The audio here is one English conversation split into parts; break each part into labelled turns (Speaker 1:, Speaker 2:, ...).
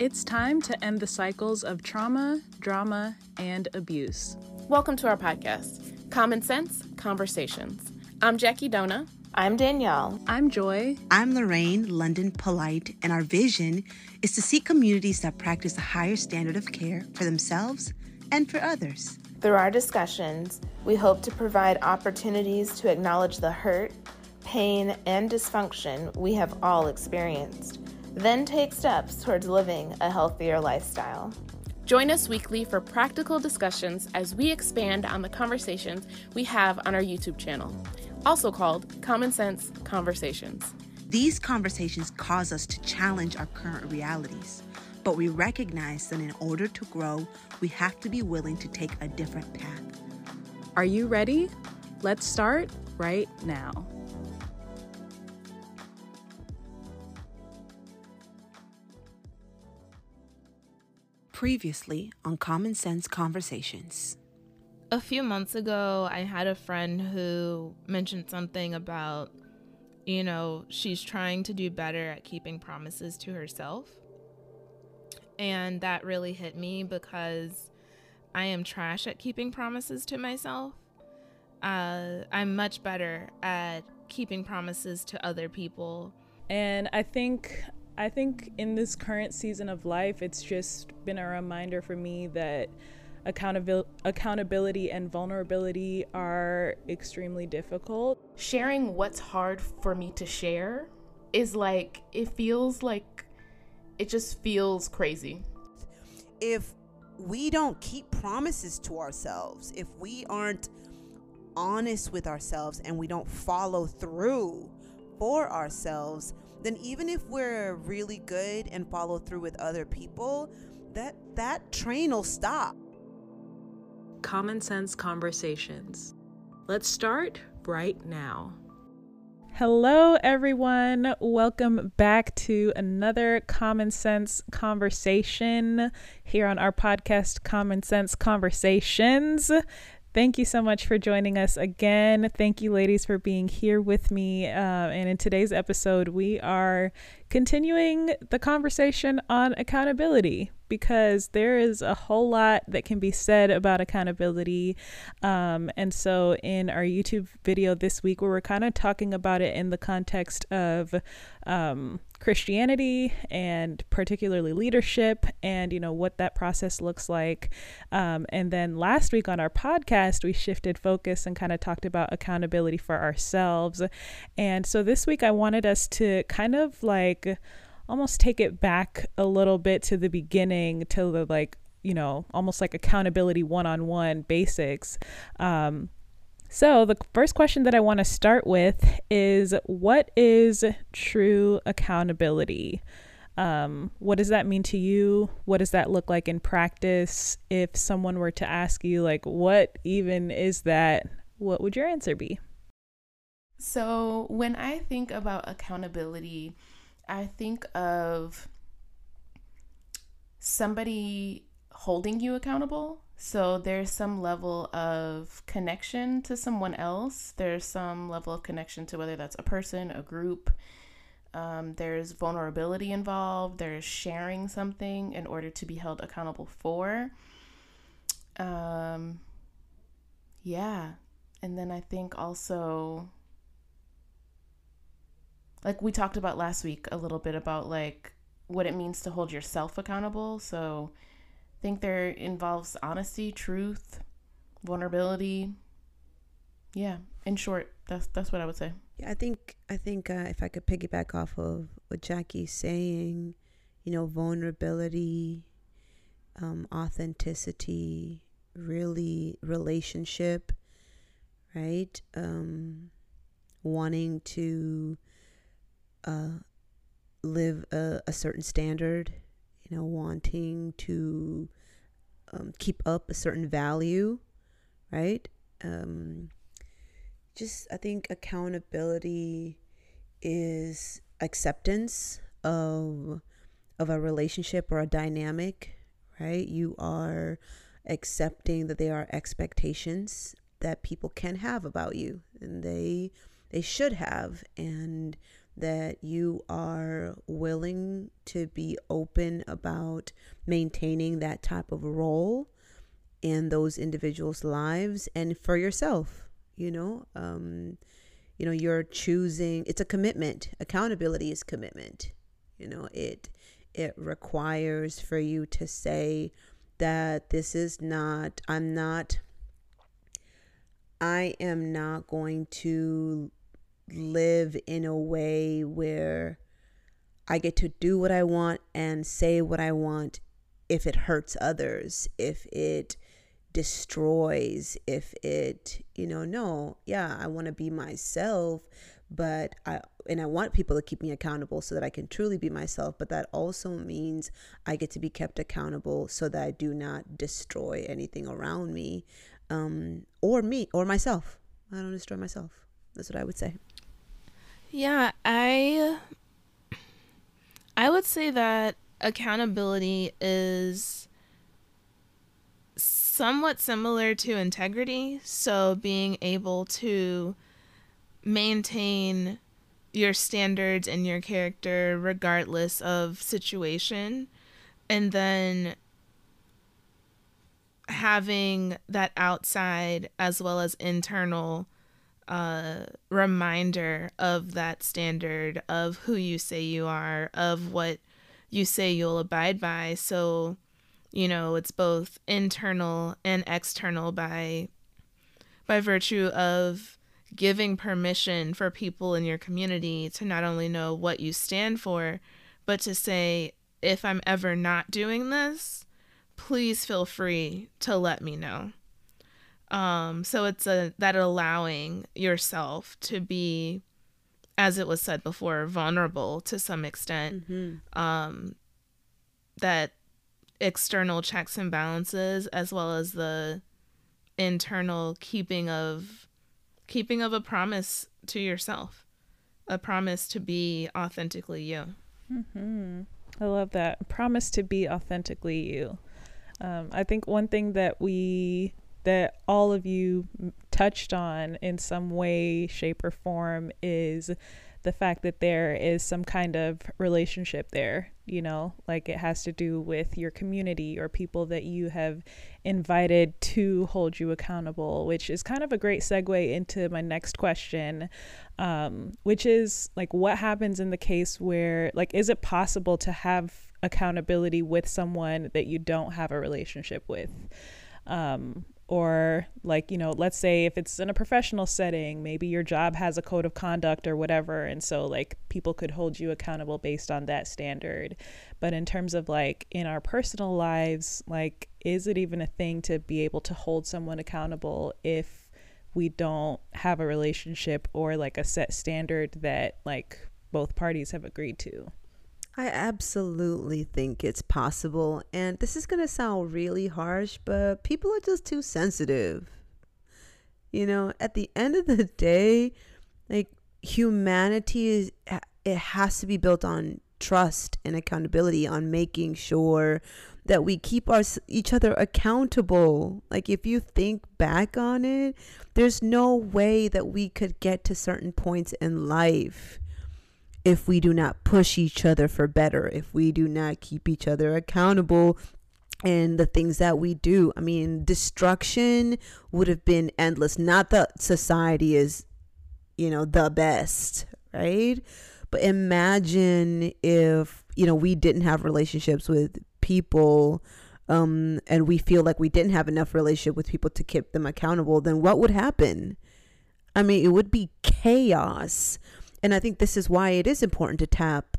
Speaker 1: It's time to end the cycles of trauma, drama, and abuse.
Speaker 2: Welcome to our podcast, Common Sense Conversations. I'm Jackie Dona.
Speaker 3: I'm Danielle.
Speaker 1: I'm Joy.
Speaker 4: I'm Lorraine, London Polite, and our vision is to see communities that practice a higher standard of care for themselves and for others.
Speaker 3: Through our discussions, we hope to provide opportunities to acknowledge the hurt, pain, and dysfunction we have all experienced then take steps towards living a healthier lifestyle.
Speaker 2: Join us weekly for practical discussions as we expand on the conversations we have on our YouTube channel, also called Common Sense Conversations.
Speaker 4: These conversations cause us to challenge our current realities, but we recognize that in order to grow, we have to be willing to take a different path.
Speaker 1: Are you ready? Let's start right now.
Speaker 4: Previously on Common Sense Conversations.
Speaker 2: A few months ago, I had a friend who mentioned something about, you know, she's trying to do better at keeping promises to herself. And that really hit me because I am trash at keeping promises to myself. Uh, I'm much better at keeping promises to other people.
Speaker 1: And I think I think in this current season of life, it's just been a reminder for me that accountabil- accountability and vulnerability are extremely difficult.
Speaker 2: Sharing what's hard for me to share is like, it feels like, it just feels crazy.
Speaker 5: If we don't keep promises to ourselves, if we aren't honest with ourselves and we don't follow through for ourselves, then even if we're really good and follow through with other people, that that train will stop.
Speaker 1: Common sense conversations. Let's start right now. Hello, everyone. Welcome back to another Common Sense Conversation here on our podcast, Common Sense Conversations. Thank you so much for joining us again. Thank you, ladies, for being here with me. Uh, and in today's episode, we are continuing the conversation on accountability because there is a whole lot that can be said about accountability. Um, and so, in our YouTube video this week, we're kind of talking about it in the context of um, Christianity and particularly leadership and, you know, what that process looks like. Um, and then last week on our podcast, we shifted focus and kind of talked about accountability for ourselves. And so this week, I wanted us to kind of like almost take it back a little bit to the beginning, to the like, you know, almost like accountability one on one basics. Um, so, the first question that I want to start with is what is true accountability? Um, what does that mean to you? What does that look like in practice? If someone were to ask you, like, what even is that? What would your answer be?
Speaker 2: So, when I think about accountability, I think of somebody holding you accountable so there's some level of connection to someone else. There's some level of connection to whether that's a person, a group. Um, there's vulnerability involved. There's sharing something in order to be held accountable for. Um, yeah. And then I think also, like we talked about last week a little bit about like what it means to hold yourself accountable. So, think there involves honesty, truth, vulnerability. Yeah, in short, that's that's what I would say.
Speaker 5: Yeah, I think I think uh, if I could piggyback off of what Jackie's saying, you know, vulnerability, um, authenticity, really relationship, right? Um, wanting to uh, live a, a certain standard you know, wanting to um, keep up a certain value, right? Um, just, I think accountability is acceptance of of a relationship or a dynamic, right? You are accepting that there are expectations that people can have about you and they they should have and that you are willing to be open about maintaining that type of role in those individuals' lives and for yourself, you know, um, you know, you're choosing, it's a commitment. Accountability is commitment. You know, it, it requires for you to say that this is not, I'm not, I am not going to live in a way where I get to do what I want and say what I want if it hurts others, if it destroys, if it, you know, no, yeah, I want to be myself, but I and I want people to keep me accountable so that I can truly be myself, but that also means I get to be kept accountable so that I do not destroy anything around me um or me or myself. I don't destroy myself. That's what I would say.
Speaker 3: Yeah, I I would say that accountability is somewhat similar to integrity. So being able to maintain your standards and your character regardless of situation and then having that outside as well as internal uh, reminder of that standard of who you say you are of what you say you'll abide by. So you know it's both internal and external by by virtue of giving permission for people in your community to not only know what you stand for but to say if i'm ever not doing this please feel free to let me know um so it's a that allowing yourself to be as it was said before vulnerable to some extent mm-hmm. um that external checks and balances as well as the internal keeping of keeping of a promise to yourself a promise to be authentically you
Speaker 1: mm-hmm. i love that promise to be authentically you um, i think one thing that we that all of you touched on in some way shape or form is the fact that there is some kind of relationship there, you know, like it has to do with your community or people that you have invited to hold you accountable, which is kind of a great segue into my next question, um, which is like, what happens in the case where, like, is it possible to have accountability with someone that you don't have a relationship with? Um, or like you know let's say if it's in a professional setting maybe your job has a code of conduct or whatever and so like people could hold you accountable based on that standard. But in terms of like in our personal lives like is it even a thing to be able to hold someone accountable if we don't have a relationship or like a set standard that like both parties have agreed to
Speaker 5: I absolutely think it's possible. And this is going to sound really harsh, but people are just too sensitive. You know, at the end of the day, like humanity is it has to be built on trust and accountability on making sure that we keep our each other accountable. Like if you think back on it, there's no way that we could get to certain points in life if we do not push each other for better, if we do not keep each other accountable and the things that we do. I mean, destruction would have been endless. Not that society is, you know, the best, right? But imagine if, you know, we didn't have relationships with people um, and we feel like we didn't have enough relationship with people to keep them accountable, then what would happen? I mean, it would be chaos. And I think this is why it is important to tap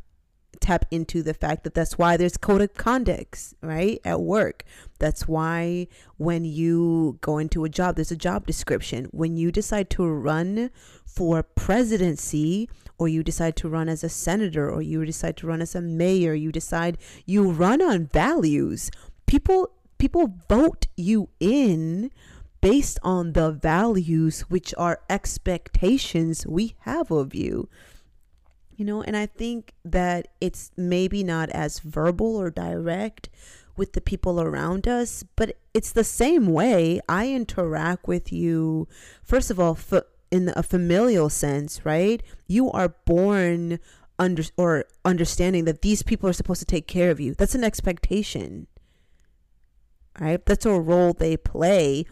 Speaker 5: tap into the fact that that's why there's code of conducts, right? At work. That's why when you go into a job, there's a job description. When you decide to run for presidency, or you decide to run as a senator, or you decide to run as a mayor, you decide you run on values. People people vote you in based on the values which are expectations we have of you. You know, and I think that it's maybe not as verbal or direct with the people around us, but it's the same way I interact with you. First of all, f- in a familial sense, right? You are born under or understanding that these people are supposed to take care of you. That's an expectation. Right? That's a role they play.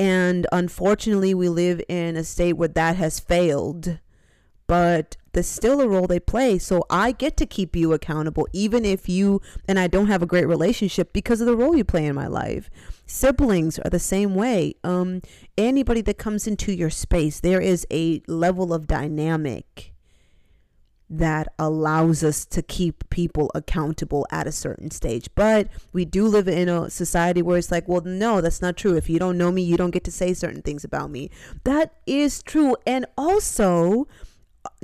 Speaker 5: And unfortunately, we live in a state where that has failed. But there's still a role they play. So I get to keep you accountable, even if you and I don't have a great relationship because of the role you play in my life. Siblings are the same way. Um, anybody that comes into your space, there is a level of dynamic that allows us to keep people accountable at a certain stage. But we do live in a society where it's like, well, no, that's not true. If you don't know me, you don't get to say certain things about me. That is true. And also,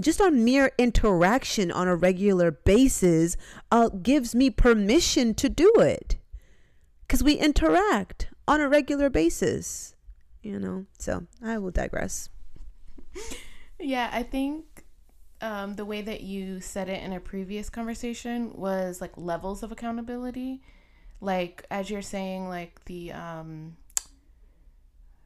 Speaker 5: just on mere interaction on a regular basis uh, gives me permission to do it because we interact on a regular basis you know so i will digress
Speaker 2: yeah i think um, the way that you said it in a previous conversation was like levels of accountability. Like as you're saying like the um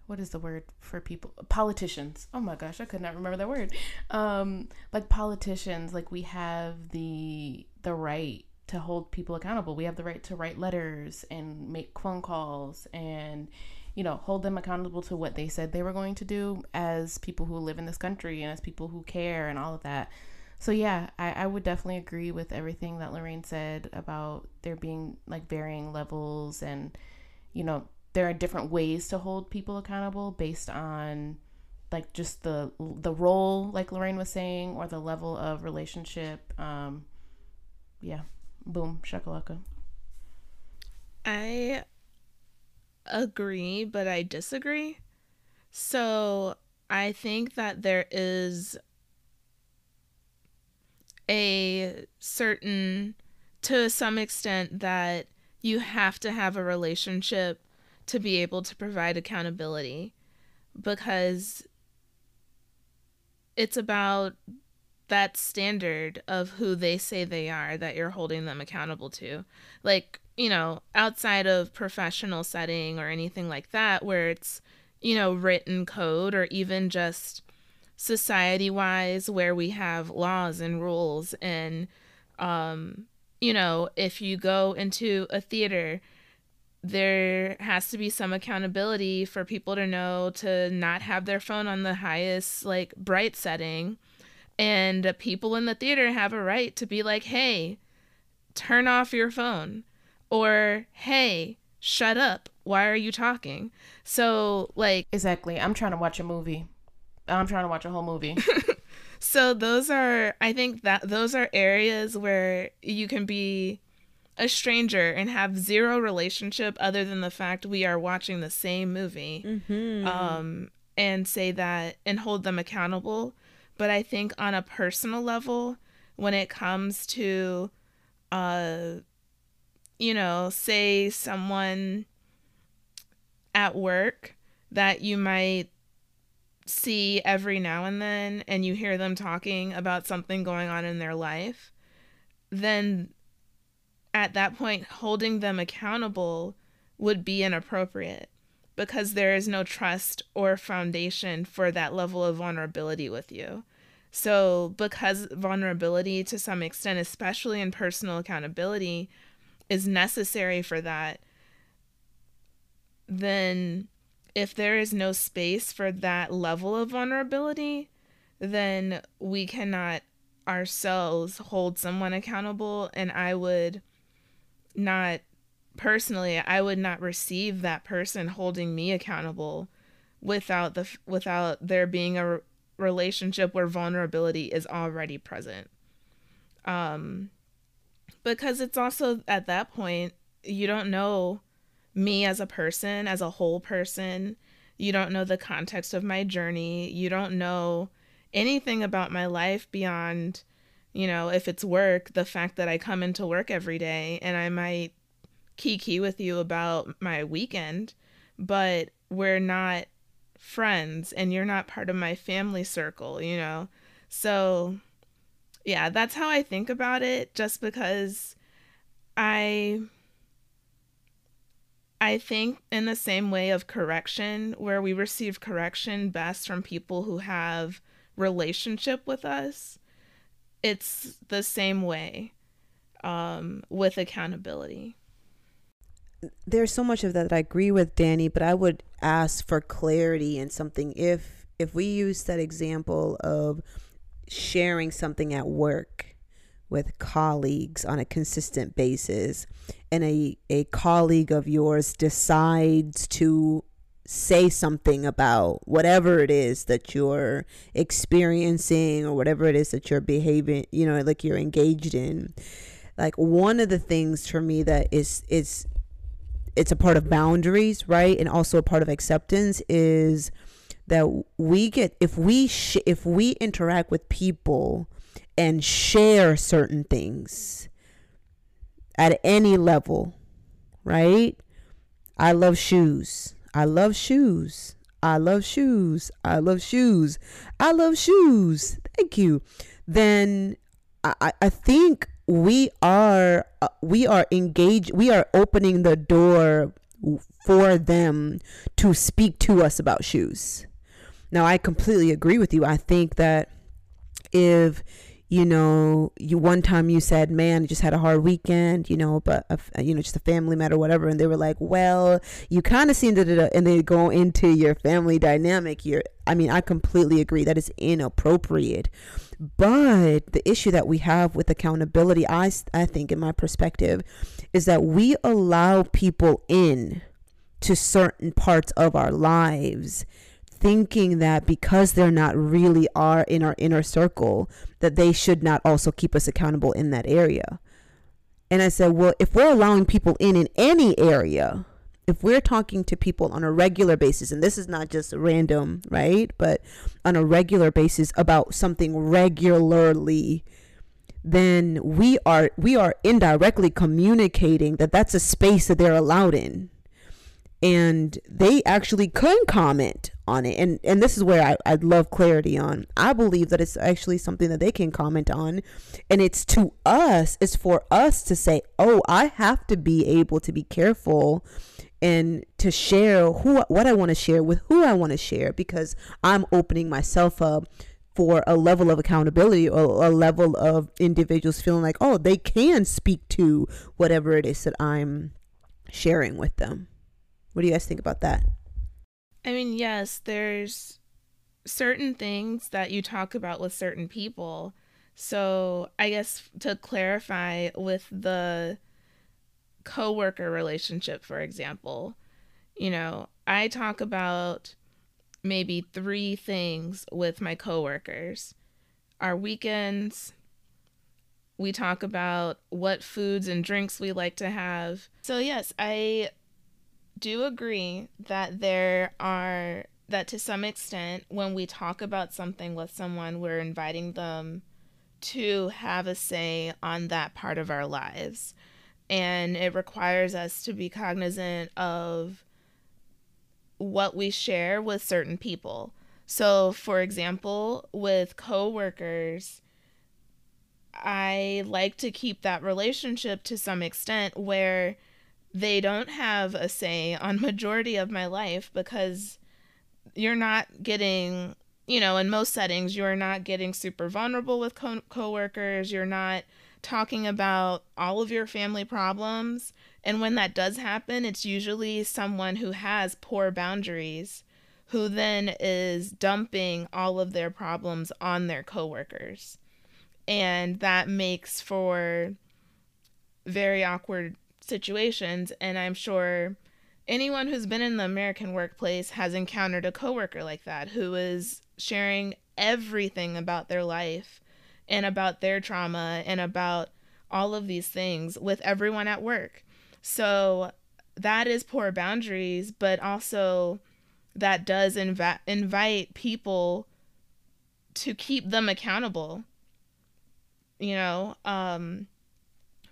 Speaker 2: what is the word for people? Politicians. Oh my gosh i could not remember that word. Um like politicians like we have the the right to hold people accountable. We have the right to write letters and make phone calls and you know hold them accountable to what they said they were going to do as people who live in this country and as people who care and all of that. So yeah I, I would definitely agree with everything that lorraine said about there being like varying levels and you know there are different ways to hold people accountable based on like just the the role like lorraine was saying or the level of relationship. Um yeah. Boom. Shakalaka.
Speaker 3: I agree but i disagree so i think that there is a certain to some extent that you have to have a relationship to be able to provide accountability because it's about that standard of who they say they are that you're holding them accountable to. Like, you know, outside of professional setting or anything like that where it's, you know, written code or even just society wise where we have laws and rules and um you know, if you go into a theater there has to be some accountability for people to know to not have their phone on the highest like bright setting. And people in the theater have a right to be like hey turn off your phone or hey shut up. Why are you talking? So like
Speaker 2: exactly. I'm trying to watch a movie. I'm trying to watch a whole movie.
Speaker 3: So those are i think that those are areas where you can be a stranger and have zero relationship other than the fact we are watching the same movie mm-hmm. um, and say that and hold them accountable. But I think on a personal level, when it comes to, uh, you know, say someone at work that you might see every now and then and you hear them talking about something going on in their life, then at that point, holding them accountable would be inappropriate because there is no trust or foundation for that level of vulnerability with you. So, because vulnerability to some extent, especially in personal accountability, is necessary for that, then if there is no space for that level of vulnerability, then we cannot ourselves hold someone accountable. And I would not personally i would not receive that person holding me accountable without the without there being a relationship where vulnerability is already present um because it's also at that point you don't know me as a person as a whole person you don't know the context of my journey you don't know anything about my life beyond you know, if it's work, the fact that I come into work every day and I might kiki with you about my weekend, but we're not friends and you're not part of my family circle, you know? So, yeah, that's how I think about it just because I I think in the same way of correction, where we receive correction best from people who have relationship with us, it's the same way um, with accountability.
Speaker 5: There's so much of that that I agree with Danny, but I would ask for clarity and something. If if we use that example of sharing something at work with colleagues on a consistent basis and a, a colleague of yours decides to say something about whatever it is that you're experiencing or whatever it is that you're behaving you know like you're engaged in. Like one of the things for me that is is it's a part of boundaries right? And also a part of acceptance is that we get if we sh- if we interact with people and share certain things at any level, right? I love shoes. I love shoes. I love shoes. I love shoes. I love shoes. Thank you. Then I, I think we are uh, we are engaged. We are opening the door for them to speak to us about shoes. Now I completely agree with you. I think that if you know, you one time you said, "Man, I just had a hard weekend," you know, but a, uh, you know, just a family matter, whatever, and they were like, "Well, you kind of seem to," and they go into your family dynamic. You're, I mean, I completely agree that is inappropriate. But the issue that we have with accountability, I, I think, in my perspective, is that we allow people in to certain parts of our lives thinking that because they're not really are in our inner circle that they should not also keep us accountable in that area. And i said well if we're allowing people in in any area if we're talking to people on a regular basis and this is not just random right but on a regular basis about something regularly then we are we are indirectly communicating that that's a space that they're allowed in and they actually can comment on it. And and this is where I, i'd love clarity on. I believe that it's actually something that they can comment on. And it's to us it's for us to say oh i have to be able to be careful and to share who what i want to share with who i want to share because i'm opening myself up for a level of accountability or a level of individuals feeling like oh they can speak to whatever it is that i'm sharing with them what do you guys think about that?
Speaker 3: I mean, yes, there's certain things that you talk about with certain people. So, I guess to clarify with the coworker relationship, for example, you know, I talk about maybe three things with my coworkers. Our weekends, we talk about what foods and drinks we like to have. So, yes, I do agree that there are that to some extent when we talk about something with someone we're inviting them to have a say on that part of our lives. And it requires us to be cognizant of what we share with certain people. So for example with coworkers i like to keep that relationship to some extent where they don't have a say on majority of my life because you're not getting you know in most settings you're not getting super vulnerable with co- coworkers you're not talking about all of your family problems. And when that does happen it's usually someone who has poor boundaries who then is dumping all of their problems on their coworkers. And that makes for very awkward situations and I'm sure anyone who's been in the American workplace has encountered a coworker like that who is sharing everything about their life and about their trauma and about all of these things with everyone at work. So that is poor boundaries, but also that does inv- invite people to keep them accountable. You know, um,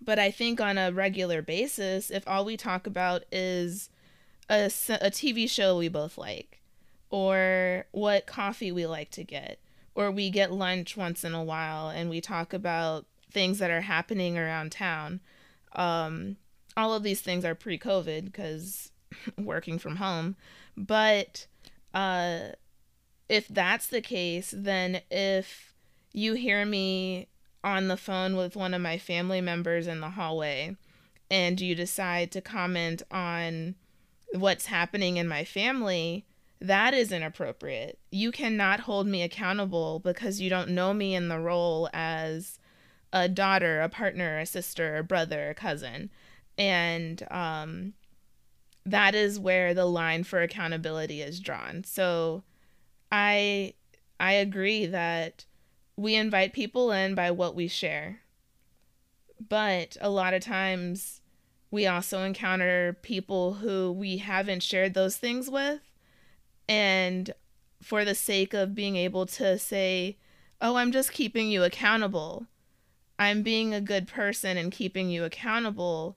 Speaker 3: but I think on a regular basis, if all we talk about is a, a TV show we both like, or what coffee we like to get, or we get lunch once in a while and we talk about things that are happening around town, um, all of these things are pre COVID because working from home. But uh, if that's the case, then if you hear me on the phone with one of my family members in the hallway and you decide to comment on what's happening in my family, that is inappropriate. You cannot hold me accountable because you don't know me in the role as a daughter, a partner, a sister, a brother, a cousin. And um, that is where the line for accountability is drawn. So I I agree that we invite people in by what we share. But a lot of times we also encounter people who we haven't shared those things with. And for the sake of being able to say, oh, I'm just keeping you accountable, I'm being a good person and keeping you accountable,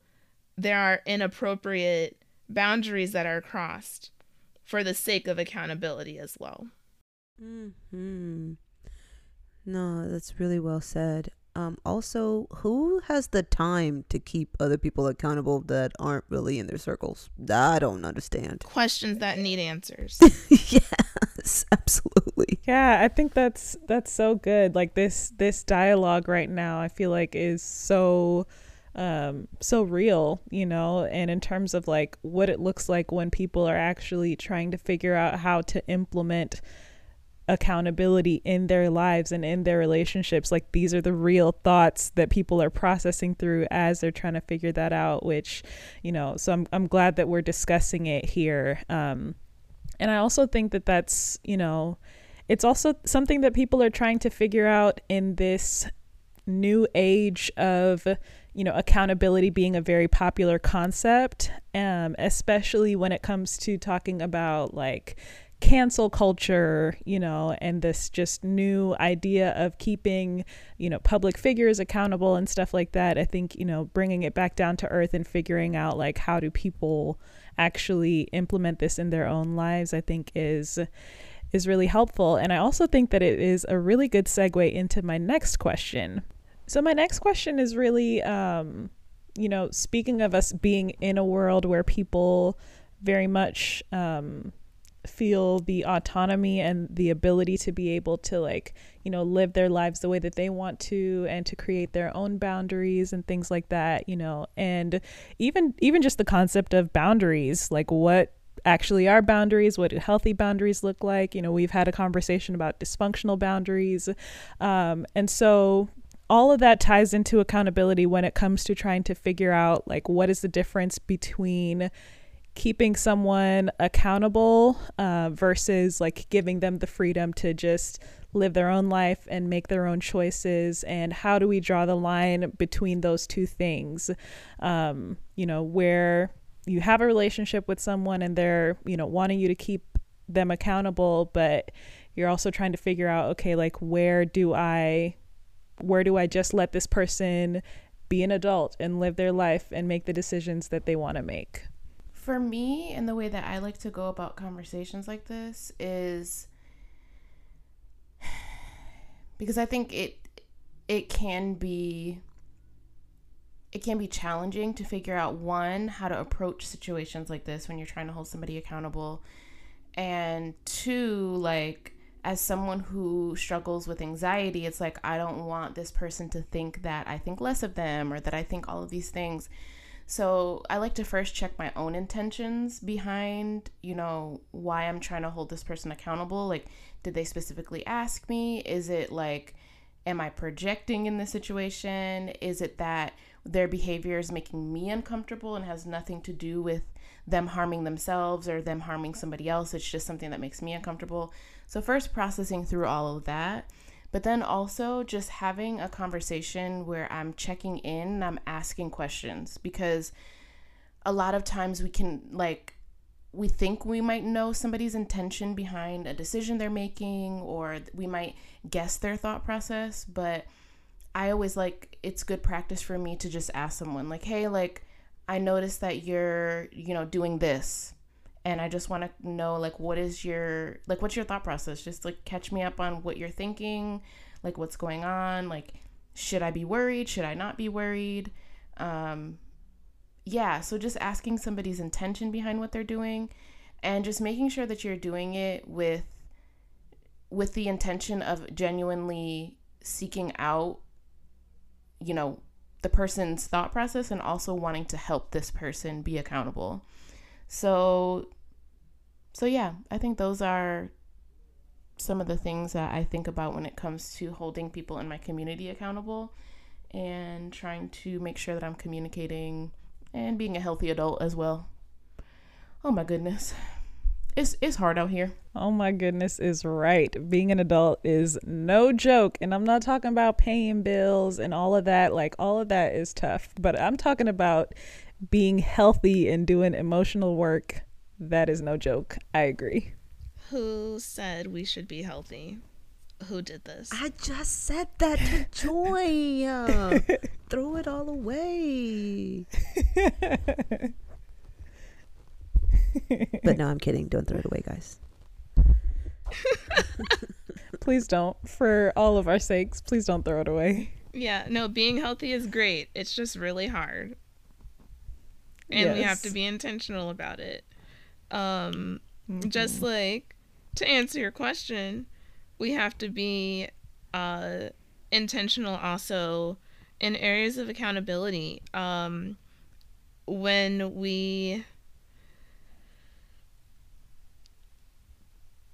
Speaker 3: there are inappropriate boundaries that are crossed for the sake of accountability as well.
Speaker 5: Hmm. No, that's really well said. Um, also, who has the time to keep other people accountable that aren't really in their circles? I don't understand.
Speaker 3: Questions that need answers.
Speaker 5: yes, absolutely.
Speaker 1: Yeah, I think that's that's so good. Like this this dialogue right now, I feel like is so um so real you know and in terms of like what it looks like when people are actually trying to figure out how to implement accountability in their lives and in their relationships. Like these are the real thoughts that people are processing through as they're trying to figure that out which you know so i'm i'm glad that we're discussing it here. Um and i also think that that's you know it's also something that people are trying to figure out in this new age of you know accountability being a very popular concept um especially when it comes to talking about like cancel culture, you know, and this just new idea of keeping, you know, public figures accountable and stuff like that. I think, you know, bringing it back down to earth and figuring out like how do people actually implement this in their own lives, I think is is really helpful. And I also think that it is a really good segue into my next question. So my next question is really um, you know, speaking of us being in a world where people very much um, feel the autonomy and the ability to be able to like you know live their lives the way that they want to and to create their own boundaries and things like that you know. And even even just the concept of boundaries like what actually are boundaries? What do healthy boundaries look like? You know we've had a conversation about dysfunctional boundaries. Um, and so all of that ties into accountability when it comes to trying to figure out like what is the difference between keeping someone accountable uh, versus like giving them the freedom to just live their own life and make their own choices and how do we draw the line between those two things? Um, you know where you have a relationship with someone and they're you know wanting you to keep them accountable but you're also trying to figure out okay like where do i where do i just let this person be an adult and live their life and make the decisions that they want to make
Speaker 2: for me and the way that I like to go about conversations like this is because I think it it can be it can be challenging to figure out one how to approach situations like this when you're trying to hold somebody accountable and two like as someone who struggles with anxiety it's like I don't want this person to think that I think less of them or that I think all of these things so I like to first check my own intentions behind, you know, why I'm trying to hold this person accountable. Like, did they specifically ask me? Is it like, am I projecting in this situation? Is it that their behavior is making me uncomfortable and has nothing to do with them harming themselves or them harming somebody else? It's just something that makes me uncomfortable. So, first processing through all of that but then also just having a conversation where I'm checking in and I'm asking questions because a lot of times we can like we think we might know somebody's intention behind a decision they're making or we might guess their thought process but i always like it's good practice for me to just ask someone like hey like i noticed that you're you know doing this and I just want to know like what is your like what's your thought process? Just like catch me up on what you're thinking, like what's going on, like should I be worried? Should I not be worried? Um yeah, so just asking somebody's intention behind what they're doing and just making sure that you're doing it with with the intention of genuinely seeking out you know the person's thought process and also wanting to help this person be accountable. So so yeah, I think those are some of the things that I think about when it comes to holding people in my community accountable and trying to make sure that I'm communicating and being a healthy adult as well. Oh my goodness. It's it's hard out here.
Speaker 1: Oh my goodness is right. Being an adult is no joke and I'm not talking about paying bills and all of that. Like all of that is tough, but I'm talking about being healthy and doing emotional work. That is no joke. I agree.
Speaker 3: Who said we should be healthy? Who did this?
Speaker 5: I just said that to Joy. Throw it all away. but no, I'm kidding. Don't throw it away, guys.
Speaker 1: please don't. For all of our sakes, please don't throw it away.
Speaker 3: Yeah, no, being healthy is great. It's just really hard. And yes. we have to be intentional about it. Um mm-hmm. just like to answer your question, we have to be uh intentional also in areas of accountability. Um when we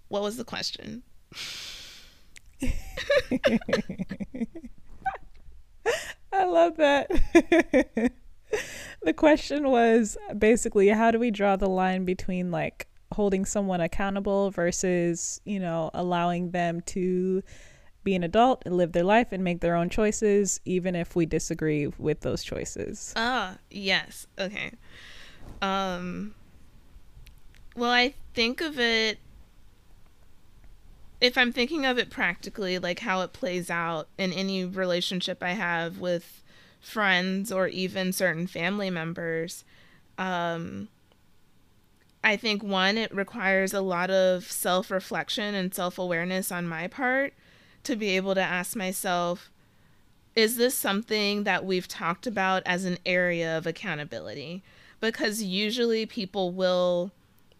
Speaker 3: What was the question?
Speaker 1: I love that. the question was basically how do we draw the line between like holding someone accountable versus, you know, allowing them to be an adult and live their life and make their own choices even if we disagree with those choices.
Speaker 3: Ah, yes. Okay. Um well, I think of it if I'm thinking of it practically, like how it plays out in any relationship I have with friends or even certain family members, um, I think one, it requires a lot of self reflection and self awareness on my part to be able to ask myself, is this something that we've talked about as an area of accountability? Because usually people will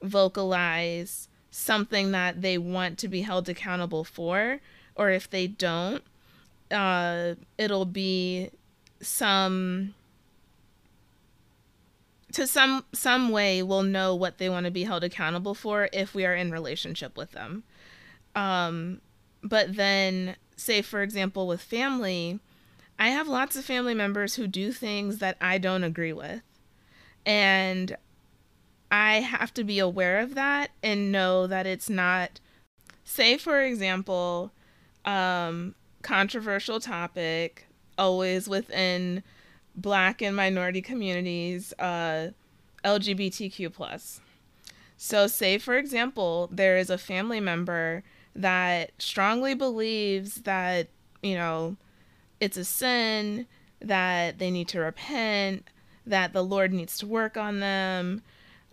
Speaker 3: vocalize something that they want to be held accountable for, or if they don't, uh, it'll be some to some some way we'll know what they want to be held accountable for if we are in relationship with them. Um, but then, say for example, with family, I have lots of family members who do things that I don't agree with, and I have to be aware of that and know that it's not, say, for example, um, controversial topic, always within black and minority communities, uh, LGBTQ. plus. So, say, for example, there is a family member that strongly believes that, you know, it's a sin, that they need to repent, that the Lord needs to work on them,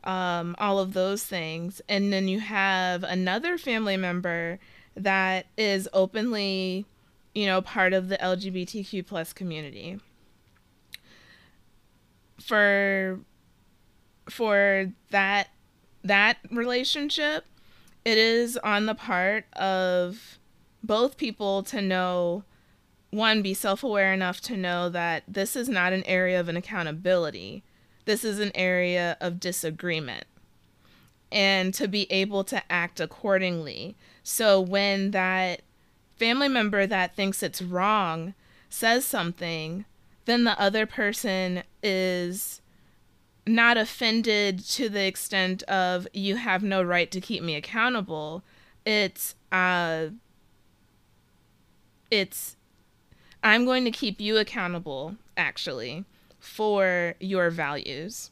Speaker 3: um, all of those things. And then you have another family member that is openly, you know, part of the LGBTQ plus community. For for that that relationship, it is on the part of both people to know one be self-aware enough to know that this is not an area of an accountability this is an area of disagreement and to be able to act accordingly. So when that family member that thinks it's wrong says something, then the other person is not offended to the extent of you have no right to keep me accountable. It's uh it's I'm going to keep you accountable actually for your values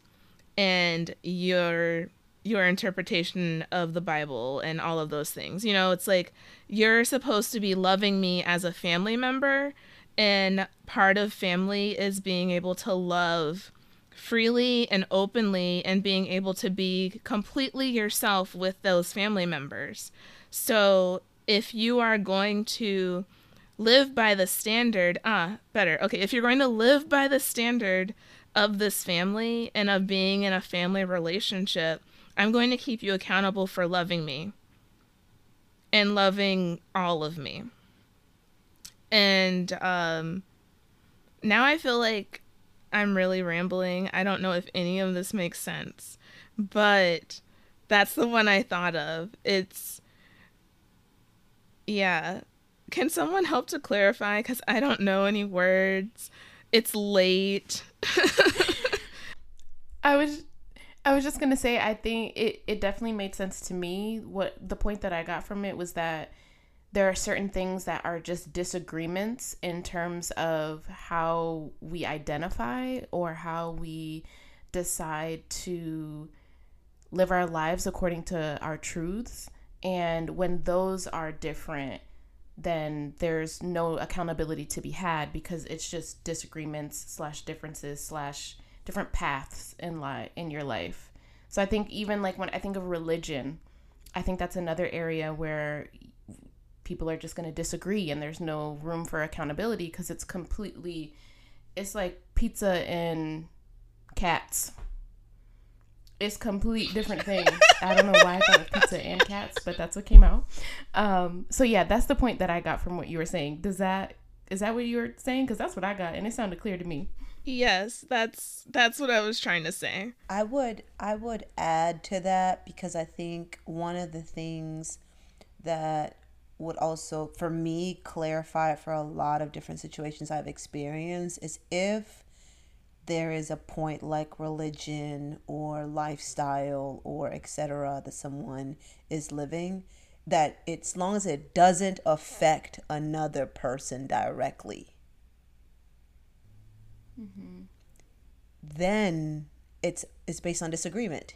Speaker 3: and your your interpretation of the Bible and all of those things. You know, it's like you're supposed to be loving me as a family member, and part of family is being able to love freely and openly and being able to be completely yourself with those family members. So, if you are going to live by the standard, ah, better. Okay, if you're going to live by the standard of this family and of being in a family relationship, I'm going to keep you accountable for loving me and loving all of me. And um, now I feel like I'm really rambling. I don't know if any of this makes sense, but that's the one I thought of. It's, yeah. Can someone help to clarify? Because I don't know any words. It's late.
Speaker 2: I was I was just gonna say I think it, it definitely made sense to me. What the point that I got from it was that there are certain things that are just disagreements in terms of how we identify or how we decide to live our lives according to our truths. And when those are different, then there's no accountability to be had because it's just disagreements slash differences slash different paths in life in your life. So I think even like when I think of religion, I think that's another area where people are just going to disagree and there's no room for accountability because it's completely it's like pizza and cats. It's complete different things i don't know why i thought of pizza and cats but that's what came out. Um, so yeah that's the point that i got from what you were saying. Does that is that what you were saying? Because that's what i got and it sounded clear to me
Speaker 3: yes that's that's what i was trying to say.
Speaker 5: I would i would add to that because i think one of the things that would also, for me, clarify for a lot of different situations I've experienced is if there is a point like religion or lifestyle or etc that someone is living that it's long as it doesn't affect another person directly mm-hmm. then it's it's based on disagreement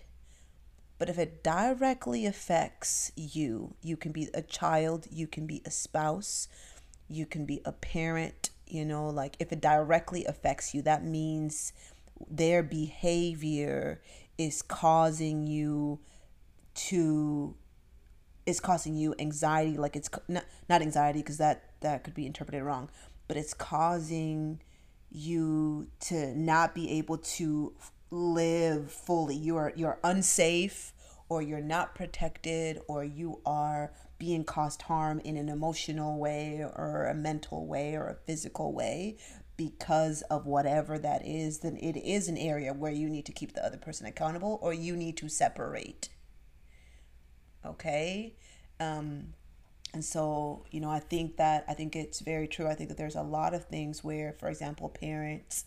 Speaker 5: but if it directly affects you, you can be a child, you can be a spouse, you can be a parent, you know, like if it directly affects you, that means their behavior is causing you to is causing you anxiety like it's not, not anxiety because that that could be interpreted wrong but it's causing you to not be able to live fully. You're you're unsafe or you're not protected or you are being caused harm in an emotional way or a mental way or a physical way because of whatever that is, then it is an area where you need to keep the other person accountable or you need to separate. Okay? Um, and so, you know, I think that I think it's very true. I think that there's a lot of things where, for example, parents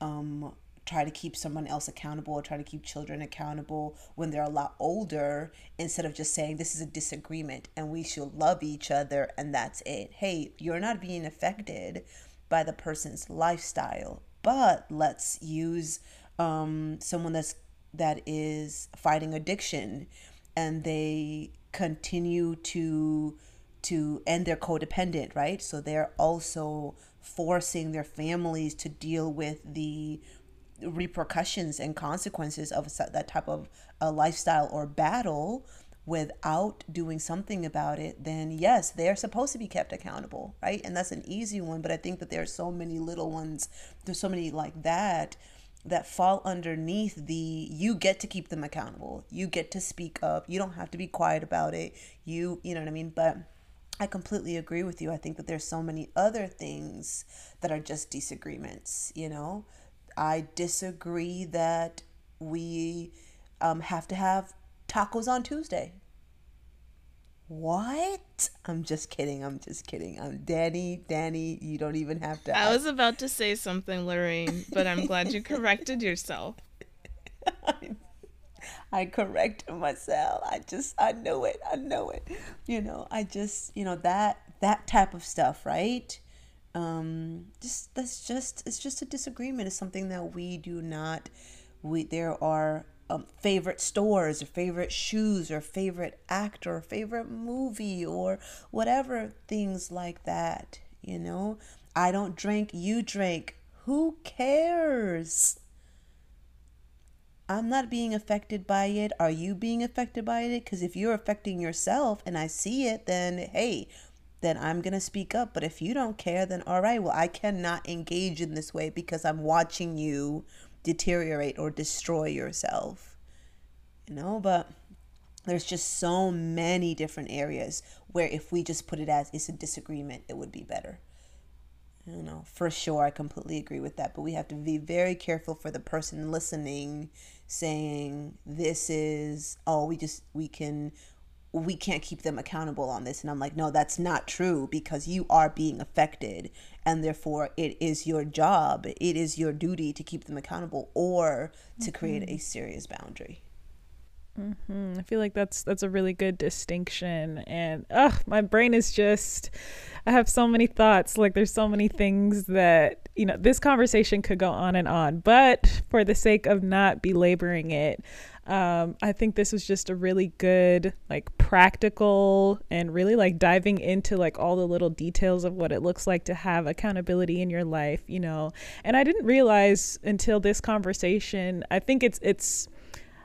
Speaker 5: um, try to keep someone else accountable or try to keep children accountable when they're a lot older instead of just saying this is a disagreement and we should love each other and that's it. Hey, you're not being affected by the person's lifestyle, but let's use um, someone that's that is fighting addiction and they continue to to end their codependent, right? So they're also forcing their families to deal with the repercussions and consequences of that type of a lifestyle or battle without doing something about it, then yes, they're supposed to be kept accountable, right? And that's an easy one, but I think that there are so many little ones, there's so many like that that fall underneath the you get to keep them accountable. You get to speak up. You don't have to be quiet about it. You, you know what I mean? But I completely agree with you. I think that there's so many other things that are just disagreements, you know? I disagree that we um, have to have tacos on Tuesday. What? I'm just kidding. I'm just kidding. I'm Danny. Danny, you don't even have to.
Speaker 3: I was about to say something, Lorraine, but I'm glad you corrected yourself.
Speaker 5: I corrected myself. I just, I know it. I know it. You know, I just, you know, that, that type of stuff, right? um just that's just it's just a disagreement it's something that we do not we there are um, favorite stores or favorite shoes or favorite actor or favorite movie or whatever things like that you know i don't drink you drink who cares i'm not being affected by it are you being affected by it because if you're affecting yourself and i see it then hey then I'm going to speak up. But if you don't care, then all right, well, I cannot engage in this way because I'm watching you deteriorate or destroy yourself. You know, but there's just so many different areas where if we just put it as it's a disagreement, it would be better. You know, for sure, I completely agree with that. But we have to be very careful for the person listening, saying this is oh we just we can we can't keep them accountable on this and i'm like no that's not true because you are being affected and therefore it is your job it is your duty to keep them accountable or to mm-hmm. create a serious boundary
Speaker 1: Mm-hmm. I feel like that's that's a really good distinction, and ugh, my brain is just. I have so many thoughts. Like there's so many things that you know. This conversation could go on and on, but for the sake of not belaboring it, um, I think this was just a really good, like practical, and really like diving into like all the little details of what it looks like to have accountability in your life. You know, and I didn't realize until this conversation. I think it's it's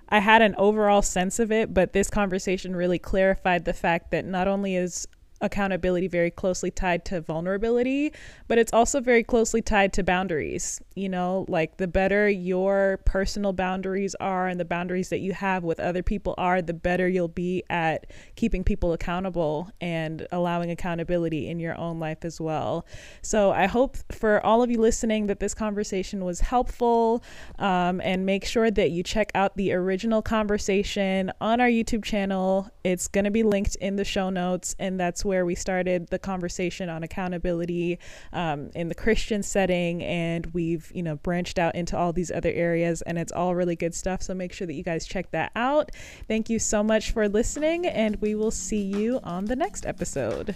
Speaker 1: I had an overall sense of it, but this conversation really clarified the fact that not only is accountability very closely tied to vulnerability, but it's also very closely tied to boundaries. You know, like the better your personal boundaries are and the boundaries that you have with other people are, the better you'll be at keeping people accountable and allowing accountability in your own life as well. So I hope for all of you listening that this conversation was helpful um, and make sure that you check out the original conversation on our YouTube channel. It's going to be linked in the show notes, and that's where we started the conversation on accountability um, in the Christian setting, and we've you know branched out into all these other areas, and it's all really good stuff. So make sure that you guys check that out. Thank you so much for listening, and we will see you on the next episode.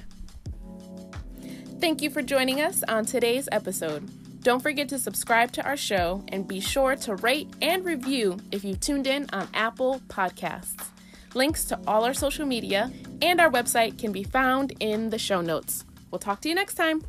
Speaker 6: Thank you for joining us on today's episode. Don't forget to subscribe to our show and be sure to rate and review if you tuned in on Apple Podcasts. Links to all our social media and our website can be found in the show notes. We'll talk to you next time.